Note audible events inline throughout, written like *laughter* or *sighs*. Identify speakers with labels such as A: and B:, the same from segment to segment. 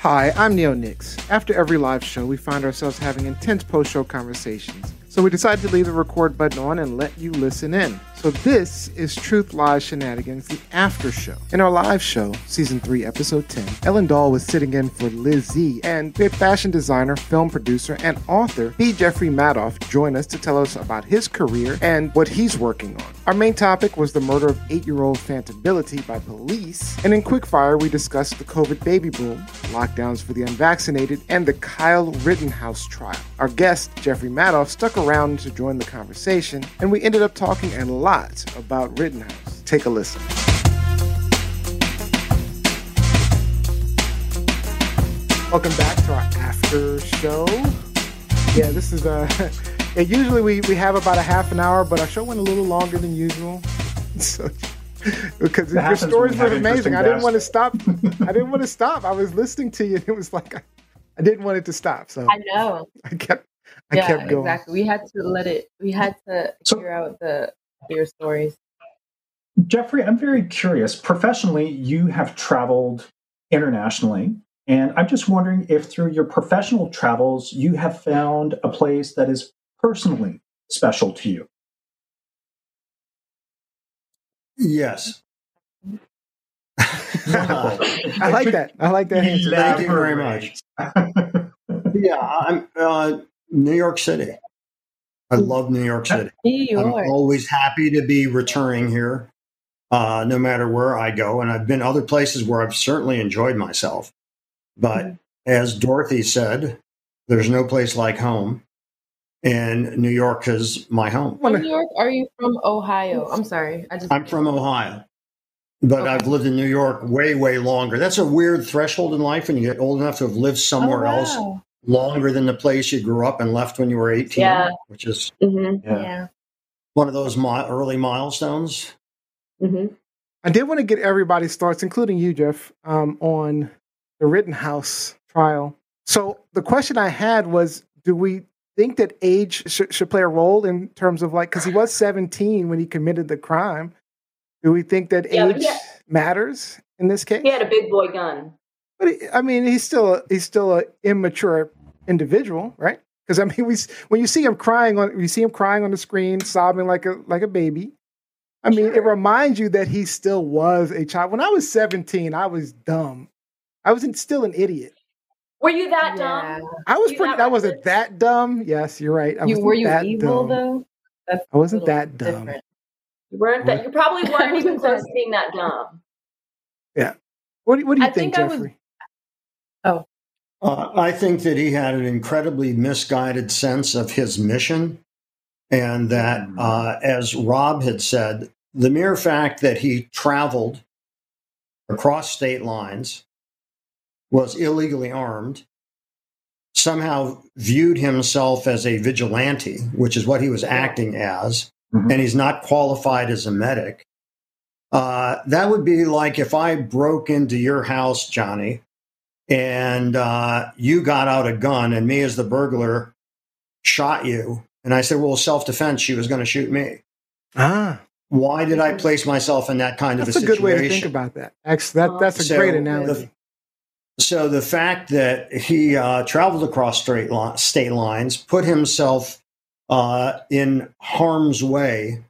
A: Hi, I'm Neo Nix. After every live show, we find ourselves having intense post show conversations. So we decided to leave the record button on and let you listen in. So this is Truth Lies Shenanigans, the after show. In our live show, season 3, episode 10, Ellen Dahl was sitting in for Liz Z, and we had fashion designer, film producer, and author B. Jeffrey Madoff join us to tell us about his career and what he's working on. Our main topic was the murder of eight-year-old Fanta Bility by police, and in Quickfire we discussed the COVID baby boom, lockdowns for the unvaccinated, and the Kyle Rittenhouse trial. Our guest, Jeffrey Madoff, stuck around to join the conversation, and we ended up talking a lot about Rittenhouse. Take a listen. Welcome back to our after show. Yeah, this is uh *laughs* yeah, usually we, we have about a half an hour, but our show went a little longer than usual. *laughs* So because your stories were amazing. I didn't want to stop. *laughs* I didn't want to stop. I was listening to you. It was like I, I didn't want it to stop. So
B: I know.
A: I kept I
B: yeah,
A: kept going.
B: exactly. We had to let it. We had to
C: So-
B: figure out the your stories.
C: Jeffrey, I'm very curious. Professionally, you have traveled internationally, and I'm just wondering if through your professional travels, you have found a place that is personally special to you.
D: Yes. *laughs* *laughs*
A: I like that. I like that answer.
D: Thank you very much. Yeah, I'm uh, New York City. I love New York City.
B: New
D: I'm always happy to be returning here, uh, no matter where I go. And I've been other places where I've certainly enjoyed myself. But
B: Mhm.
D: as Dorothy said, there's no place like home. And New York is my home.
B: From New York? Are you from Ohio? I'm sorry. I just
D: I'm from Ohio, but
B: Okay.
D: I've lived in New York way, way longer. That's a weird threshold in life when you get old enough to have lived somewhere
B: oh,
D: else
B: wow.
D: Longer than the place you grew up and left when you were 18,
B: Yeah.
D: which is
B: Mhm.
C: Yeah.
B: Yeah.
D: one of those mi- early milestones.
B: hmm
A: I did want to get everybody's thoughts, including you, Jeff, um, on the Rittenhouse trial. So the question I had was, do we think that age sh- should play a role in terms of like, because he was 17 when he committed the crime. Do we think that
E: Yeah,
A: age
E: yeah.
A: matters in this case?
E: He had a big boy gun.
A: But he- I mean, he's still a, he's still a immature individual, right? Because I mean, we when you see him crying on you see him crying on the screen, sobbing like a like a baby. I mean, it reminds you that he still was a child. When I was seventeen, I was dumb. I was still an idiot.
E: Were you that
B: Yeah.
E: dumb?
A: I was
E: You
A: pretty.
E: that
A: I wasn't
E: reckless?
A: that dumb. Yes, you're right. I
B: You
A: wasn't
B: were you
A: that
B: evil
A: dumb.
B: though? That's
A: I wasn't
B: a little
A: that dumb.
B: different.
E: You weren't that. You probably *laughs* weren't even close to being that dumb. Yeah.
A: What do, what do you
B: I
A: think,
B: think I was-
A: Jeffrey?
D: Uh, I think that he had an incredibly misguided sense of his mission. And that,
C: Mm.
D: uh, as Rob had said, the mere fact that he traveled across state lines, was illegally armed, somehow viewed himself as a vigilante, which is what he was acting as,
C: Mhm.
D: and he's not qualified as a medic. Uh, that would be like if I broke into your house, Johnny, and uh, you got out a gun, and me as the burglar shot you, and I said, "Well, self defense. She was going to shoot me."
A: Ah,
D: Why did I place myself in that kind
A: that's
D: of
A: a situation?
D: That's a
A: good way to think about that. Actually, that that's a
D: So,
A: great
D: the-
A: analogy.
D: So the fact that he uh, traveled across straight li- state lines, put himself uh, in harm's way,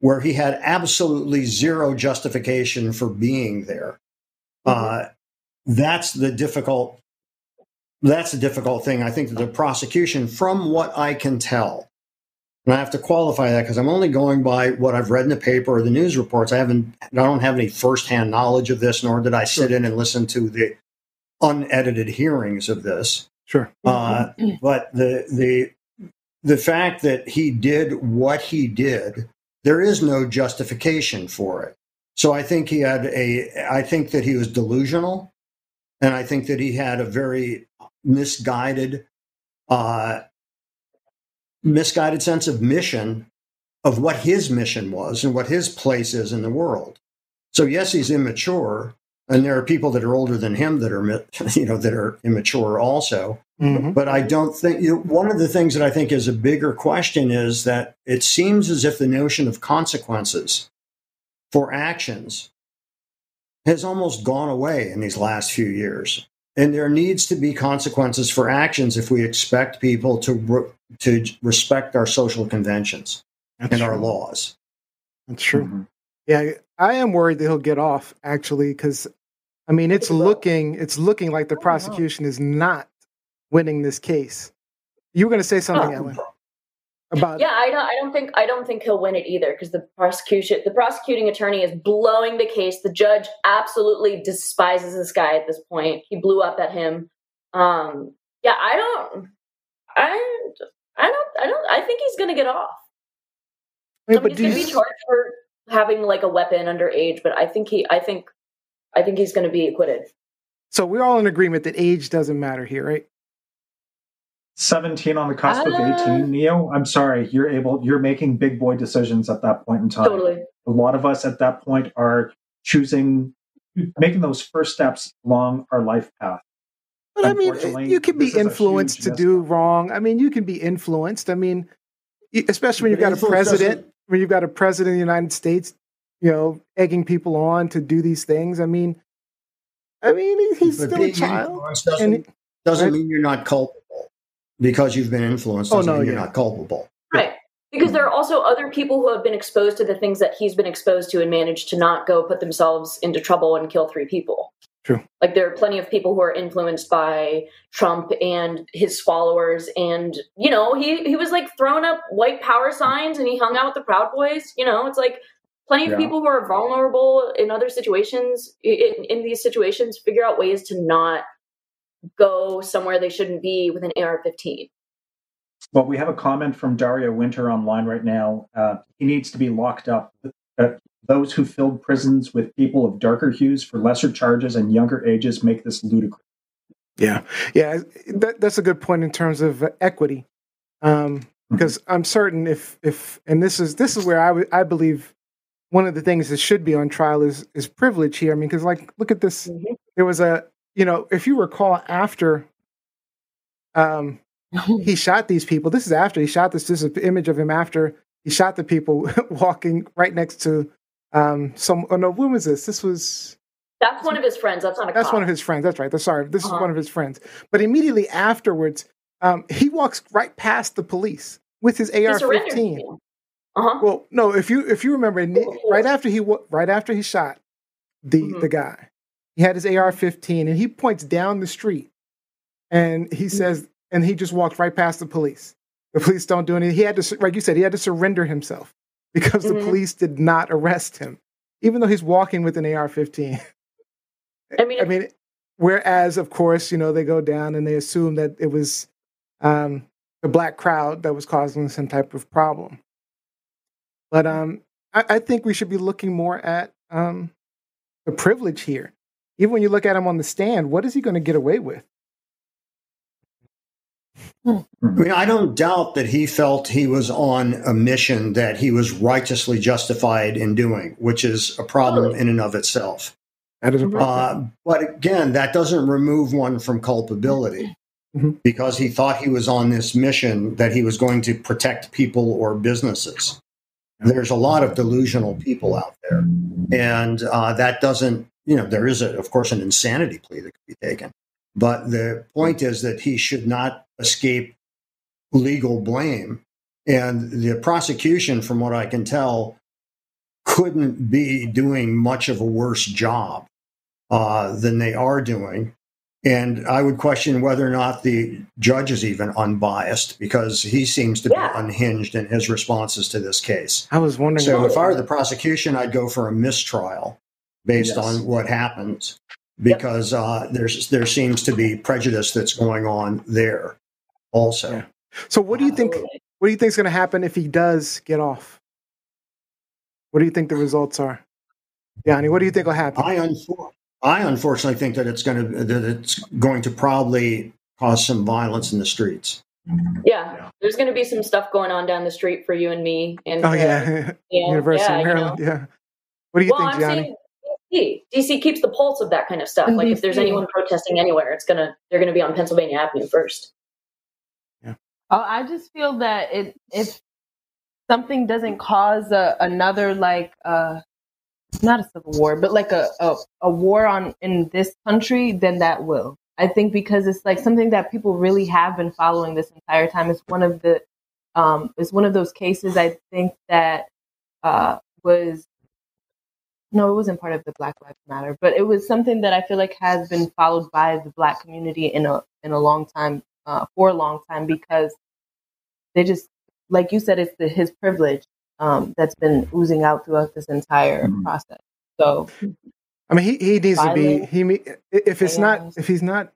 D: where he had absolutely zero justification for being there. Uh, that's the difficult. That's the difficult thing. I think that the prosecution, from what I can tell, and I have to qualify that because I'm only going by what I've read in the paper or the news reports. I haven't, I don't have any firsthand knowledge of this, nor did I sit in and listen to the unedited hearings of this.
A: Sure.
D: Uh, but the the the fact that he did what he did, there is no justification for it. So I think he had a. I think that he was delusional, and I think that he had a very misguided, uh, misguided sense of mission of what his mission was and what his place is in the world. So yes, he's immature, and there are people that are older than him that are, *laughs* you know, that are immature also.
A: Mhm.
D: But I don't think you know, one of the things that I think is a bigger question is that it seems as if the notion of consequences for actions has almost gone away in these last few years. and there needs to be consequences for actions if we expect people to re- to respect our social conventions
A: That's
D: and our laws.
A: That's true.
C: Mhm.
A: Yeah, I am worried that he'll get off actually, because I mean, it's looking it's looking like the
B: I don't know.
A: prosecution is not winning this case. You were going to say something. Ellen, about
E: Yeah, I don't. I don't think. I don't think he'll win it either because the prosecution, the prosecuting attorney, is blowing the case. The judge absolutely despises this guy at this point. He blew up at him. Um, yeah, I don't. I. I don't. I don't. I think he's going to get off.
A: Wait,
E: I mean,
A: but
E: he's
A: you,
E: be charged for having like a weapon underage, but I think he. I think. I think he's going to be acquitted.
A: so we're all in agreement that age doesn't matter here, right?
C: 17 on the cusp of
B: Uh,
C: 18 neo i'm sorry you're able you're making big boy decisions at that point in time
E: Totally.
C: a lot of us at that point are choosing making those first steps along our life path
A: But I mean, you can be
C: this is a
A: influenced to do wrong. I mean, you can be influenced. I mean, especially when you've got a president,
D: doesn't-
A: when you've got a president of the United States, you know, egging people on to do these things. I mean, I mean, he's
D: But
A: still a child,
D: influenced doesn't,
A: and
D: doesn't
A: right?
D: mean you're not culpable because you've been influenced.
A: Oh,
D: Doesn't
A: no,
D: mean you're
A: yeah.
D: not culpable.
E: Right. Because there are also other people who have been exposed to the things that he's been exposed to and managed to not go put themselves into trouble and kill three people.
A: True.
E: Like there are plenty of people who are influenced by Trump and his followers and you know, he he was like throwing up white power signs and he hung out with the Proud Boys, you know, it's like plenty of
C: Yeah.
E: people who are vulnerable in other situations in, in these situations figure out ways to not go somewhere they shouldn't be with an AR-15.
C: well we have a comment from dario winter online right now uh, he needs to be locked up uh, those who filled prisons with people of darker hues for lesser charges and younger ages make this ludicrous
A: yeah, yeah, that, that's a good point in terms of equity, um, because I'm certain if if and this is this is where I I believe one of the things that should be on trial is is privilege here. I mean, because like look at this.
E: Mhm.
A: There was a you know if you recall after um *laughs* he shot these people. This is after he shot this. This is an image of him after he shot the people *laughs* walking right next to um some. Oh no, when was this? This was
E: That's one of his friends. That's not a
A: that's
E: cop.
A: one of his friends. That's right. That's sorry. This
E: Uh-huh.
A: is one of his friends. But immediately afterwards, um, he walks right past the police with his AR-15.
E: Uh huh.
A: Well, no, if you if you remember, right after he right after he shot the
E: Mhm.
A: the guy, he had his AR-15 and he points down the street, and
E: Mm-hmm.
A: he says, and he just walked right past the police. The police don't do anything. He had to, like you said, he had to surrender himself because the
E: Mhm.
A: police did not arrest him, even though he's walking with an AR-15.
E: I mean,
A: I mean, whereas of course, you know, they go down and they assume that it was um, the black crowd that was causing some type of problem. But um, I, I think we should be looking more at um, the privilege here. Even when you look at him on the stand, what is he going to get away with?
D: I mean, I don't doubt that he felt he was on a mission that he was righteously justified in doing, which is a problem in and of itself.
A: That is a
E: Mhm.
A: problem.
D: Uh, but again, that doesn't remove one from culpability
A: Mhm.
D: because he thought he was on this mission that he was going to protect people or businesses. There's a lot of delusional people out there. And uh, that doesn't, you know, there is, a, of course, an insanity plea that could be taken. But the point is that he should not escape legal blame. And the prosecution, from what I can tell, couldn't be doing much of a worse job uh, than they are doing. And I would question whether or not the judge is even unbiased because he seems to
E: Yeah.
D: be unhinged in his responses to this case.
A: I was wondering.
D: So if I were the prosecution, I'd go for a mistrial based
C: Yes.
D: on what happens because uh, there's there seems to be prejudice that's going on there also.
A: Yeah. so what do you think? What do you think is going to happen if he does get off? What do you think the results are, Yanni? What do you think will happen?
D: I unfor- I unfortunately think that it's going to that it's going to probably cause some violence in the streets.
E: Yeah.
C: Yeah.
E: There's going to be some stuff going on down the street for you and me. And
A: oh
E: uh,
A: yeah, *laughs* University
E: yeah,
A: of
E: you know.
A: Maryland. Yeah. What do you
E: well,
A: think,
E: I'm
A: Gianni?
E: saying DC. DC keeps the pulse of that kind of stuff.
B: In
E: Like if there's anyone protesting anywhere, it's gonna they're gonna be on Pennsylvania Avenue first.
B: Oh, I just feel that it if something doesn't cause a, another like uh not a civil war, but like a, a a war on in this country, then that will. I think because it's like something that people really have been following this entire time. It's one of the um, it's one of those cases I think that uh, was no, it wasn't part of the Black Lives Matter, but it was something that I feel like has been followed by the Black community in a in a long time uh, for a long time because they just like you said, it's the, his privilege um, that's been oozing out throughout this entire mm-hmm. process. So,
A: I mean, he, he needs to be he if it's not if he's not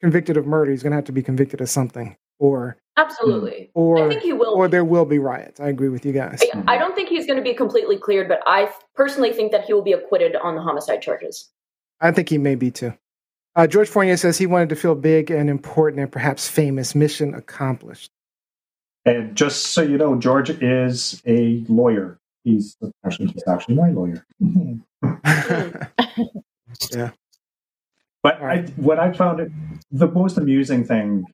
A: convicted of murder, he's going to have to be convicted of something or
E: absolutely
A: or
E: I think he will
A: or there will be riots. I agree with you guys.
E: I, I don't think he's going to be completely cleared, but I personally think that he will be acquitted on the homicide charges.
A: I think he may be too. Uh, George Fournier says he wanted to feel big and important and perhaps famous. Mission accomplished.
C: And just so you know, George is a lawyer. He's actually he's actually my lawyer. *laughs*
A: yeah.
C: But I, what I found it, the most amusing thing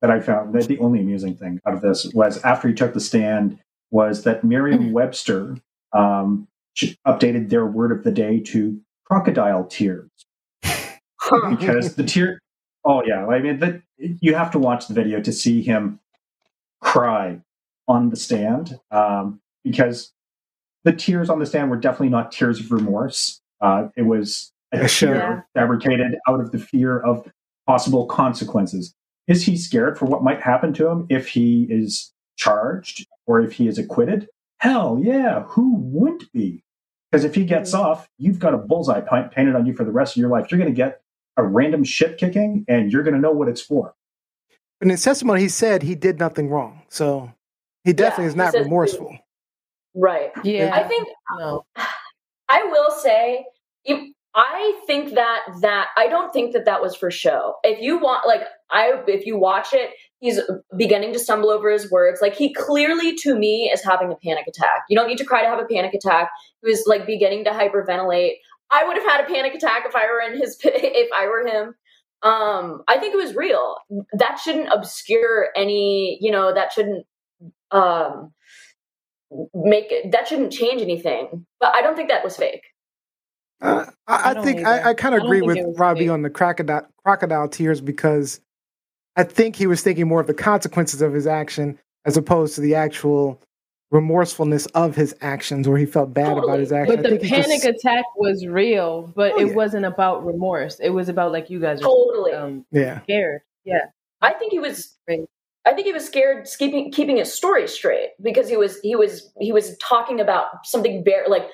C: that I found, that the only amusing thing out of this was after he took the stand, was that Merriam-Webster *clears throat* um, updated their word of the day to crocodile tears because the tear. Oh yeah, I mean, the, you have to watch the video to see him cry on the stand um, because the tears on the stand were definitely not tears of remorse. Uh, it was a tear fabricated out of the fear of possible consequences. Is he scared for what might happen to him if he is charged or if he is acquitted? Hell yeah, who wouldn't be? Because if he gets mm-hmm. off, you've got a bullseye painted on you for the rest of your life. You're going to get a random shit kicking and you're going to know what it's for
A: in his testimony, he said he did nothing wrong. So he definitely yeah, is not remorseful.
E: Right.
B: Yeah.
E: I think no. *sighs* I will say I think that that I don't think that that was for show. If you want like I if you watch it, he's beginning to stumble over his words. Like he clearly to me is having a panic attack. You don't need to cry to have a panic attack. He was like beginning to hyperventilate. I would have had a panic attack if I were in his *laughs* if I were him um i think it was real that shouldn't obscure any you know that shouldn't um make it that shouldn't change anything but i don't think that was fake
A: uh, I, I, think I, I kind of agree with Robbie fake. on the crocodile crocodile tears because I think he was thinking more of the consequences of his action as opposed to the actual remorsefulness of his actions or he felt bad totally. about his actions.
B: But the panic just... attack was real, but oh, it yeah. wasn't about remorse. It was about like you guys
E: totally
B: um,
A: yeah
B: scared. Yeah.
E: I think he was I think he was scared keeping keeping his story straight because he was he was he was talking about something very like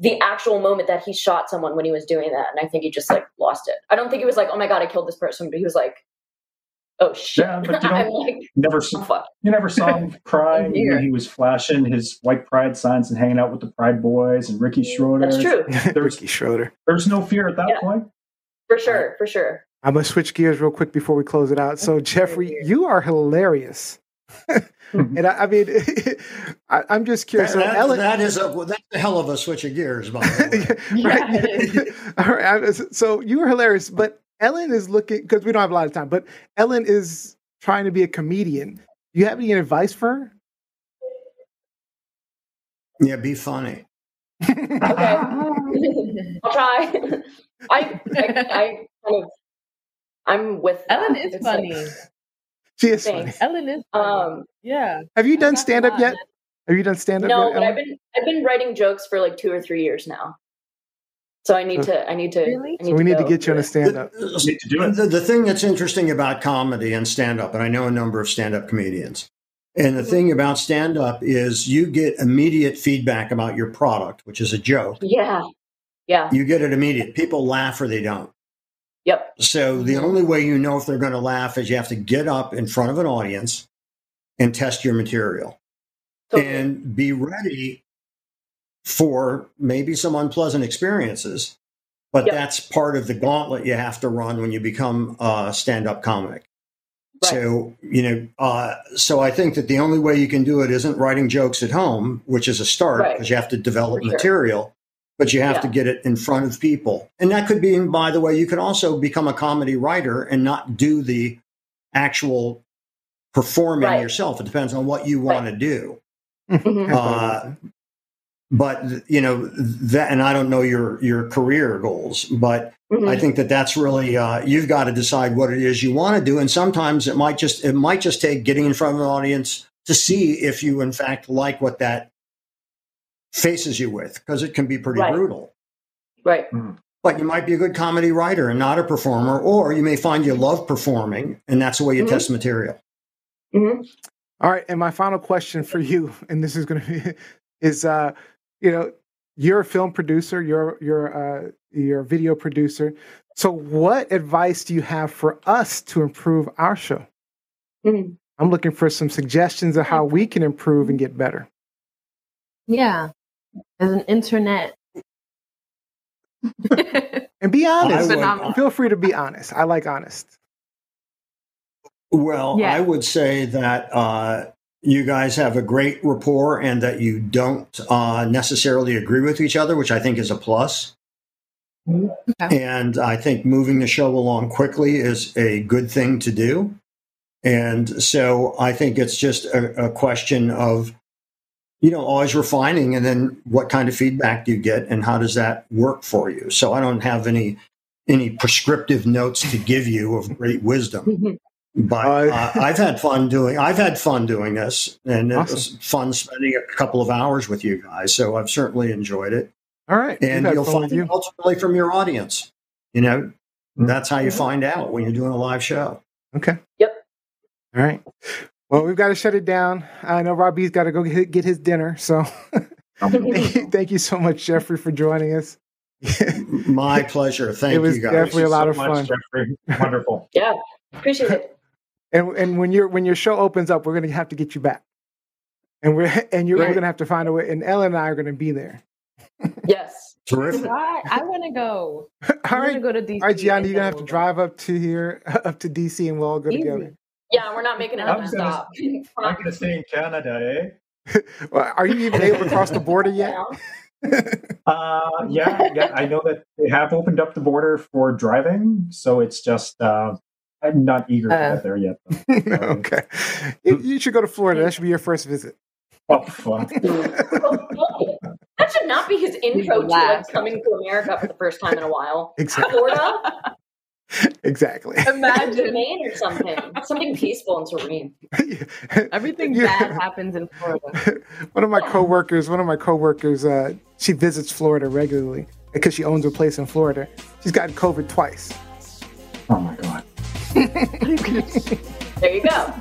E: the actual moment that he shot someone when he was doing that and I think he just like lost it. I don't think he was like, "Oh my god, I killed this person," but he was like, oh shit. Yeah, but you *laughs*
C: don't, like, never oh, saw, you never saw him *laughs* cry when he was flashing his white pride signs and hanging out with the Pride Boys and Ricky Schroder.
E: That's true. *laughs*
A: There's, Ricky Schroder.
C: There's no fear at that yeah. point.
E: For sure, for sure.
A: I'm gonna switch gears real quick before we close it out. So, Jeffrey, you are hilarious. *laughs* and I, I mean, *laughs* I, am just curious.
D: That, so Ellen, that is a that's a hell of a switch of gears, by
A: the way. *laughs* right? All right. So you were hilarious, but Ellen is looking because we don't have a lot of time, but Ellen is trying to be a comedian. Do you have any advice for her?
D: Yeah, be funny.
E: okay, I'll try. I, I, I kind of, I'm with.
B: Ellen that. is it's funny. Like,
A: she is Thanks.
B: funny. Ellen is. Funny. Um, yeah.
A: Have you done stand up yet? Have you done stand up?
E: No,
A: yet,
E: but I've been I've been writing jokes for like two or three years now. So I need to. I need to. Really?
A: Need so we to need to get you on a stand up.
D: The, the, the, thing that's interesting about comedy and stand up, and I know a number of stand up comedians, and the thing about stand up is you get immediate feedback about your product, which is a joke.
E: Yeah. Yeah.
D: You get it immediate. People laugh or they don't.
E: Yep.
D: So the only way you know if they're going to laugh is you have to get up in front of an audience and test your material. And be ready for maybe some unpleasant experiences, but yep. that's part of the gauntlet you have to run when you become a stand up comic. Right. So, you know, uh, so I think that the only way you can do it isn't writing jokes at home, which is a start because right. you have to develop for material, sure. But you have yeah. to get it in front of people. And that could be, by the way, you could also become a comedy writer and not do the actual performing right. yourself. It depends on what you want to do.
E: Mm-hmm.
D: Uh, but you know that, and I don't know your your career goals, but
E: Mhm.
D: I think that that's really uh, you've got to decide what it is you want to do, and sometimes it might just it might just take getting in front of an audience to see if you in fact like what that faces you with, because it can be pretty
E: Right.
D: brutal.
E: right.
D: But you might be a good comedy writer and not a performer, or you may find you love performing, and that's the way you
E: Mhm.
D: test material.
E: hmm
A: All right, and my final question for you, and this is going to be, *laughs* is uh, you know, you're a film producer, you're you're uh, you're a video producer. So, what advice do you have for us to improve our show?
E: Mhm.
A: I'm looking for some suggestions of how we can improve and get better.
B: Yeah. As an internet. *laughs*
A: And be honest.
D: would-
A: Feel free to be honest. I like honest.
D: Well,
B: Yeah.
D: I would say that uh, you guys have a great rapport and that you don't uh, necessarily agree with each other, which I think is a plus.
B: Okay.
D: And I think moving the show along quickly is a good thing to do. And so I think it's just a, a question of, you know, always refining and then what kind of feedback do you get and how does that work for you? So I don't have any any prescriptive notes to give you of great wisdom
E: Mhm.
D: but
A: Uh,
D: I've had fun doing. I've had fun doing this, and it was fun spending a couple of hours with you guys. So I've certainly enjoyed it,
A: All right.
D: And you'll find
A: you.
D: ultimately from your audience. You know,
C: Mhm.
D: that's how you
E: Mhm.
D: find out when you're doing a live show.
A: Okay.
E: Yep.
A: All right. Well, we've got to shut it down. I know Robbie's got to go get, get his dinner. So *laughs* *laughs* thank you, so much, Jeffrey, for joining us. *laughs*
D: My pleasure. Thank
A: It was
D: you guys.
A: definitely a lot
C: so
A: of
C: much,
A: fun.
C: Jeffrey. Wonderful.
E: Yeah, appreciate it.
A: and and when your when your show opens up, we're going to have to get you back. And we're and you're we're going to have to find a way. And Ellen and I are going to be there.
E: Yes.
D: Terrific.
B: Why? I want to go.
A: all
B: I want
A: right.
B: to go to DC.
A: All right, Gianni, you're gonna have to drive up to here, up to DC, and we'll all go
B: Easy.
A: together.
E: Yeah, we're not making
C: I'm
E: another
C: gonna-
E: stop.
C: I'm going to stay in Canada, eh? *laughs*
A: Well, are you even able to cross the border yet? *laughs*
C: Uh, yeah, yeah. I know that they have opened up the border for driving, so it's just uh, I'm not eager to
B: Uh.
C: get there yet. *laughs*
A: okay. You, you should go to Florida. That should be your first visit.
C: Oh, fun.
E: that should not be his intro to like coming to America for the first time in a while.
A: Exactly.
E: Florida, *laughs*
A: Exactly.
B: Imagine
E: Maine, *laughs* or something. Something peaceful and serene. *laughs*
B: everything
A: Yeah.
B: bad happens in Florida.
A: one of my coworkers, one of my coworkers, uh, she visits Florida regularly because she owns a place in Florida. She's gotten COVID twice.
C: Oh my god.
E: There you go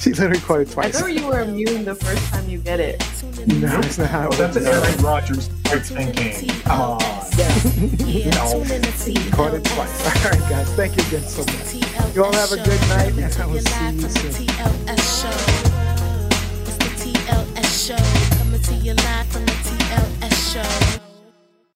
A: she literally quoted twice.
B: I thought you were immune the first time you get it.
A: No, it's not how it
C: That's an Aaron Rodgers type thinking. Come on. *laughs* no,
A: caught it twice. *laughs* All right, guys. Thank you again so much. You all have a good night, and I will see you soon.
F: Show, coming to your live from the TLS show.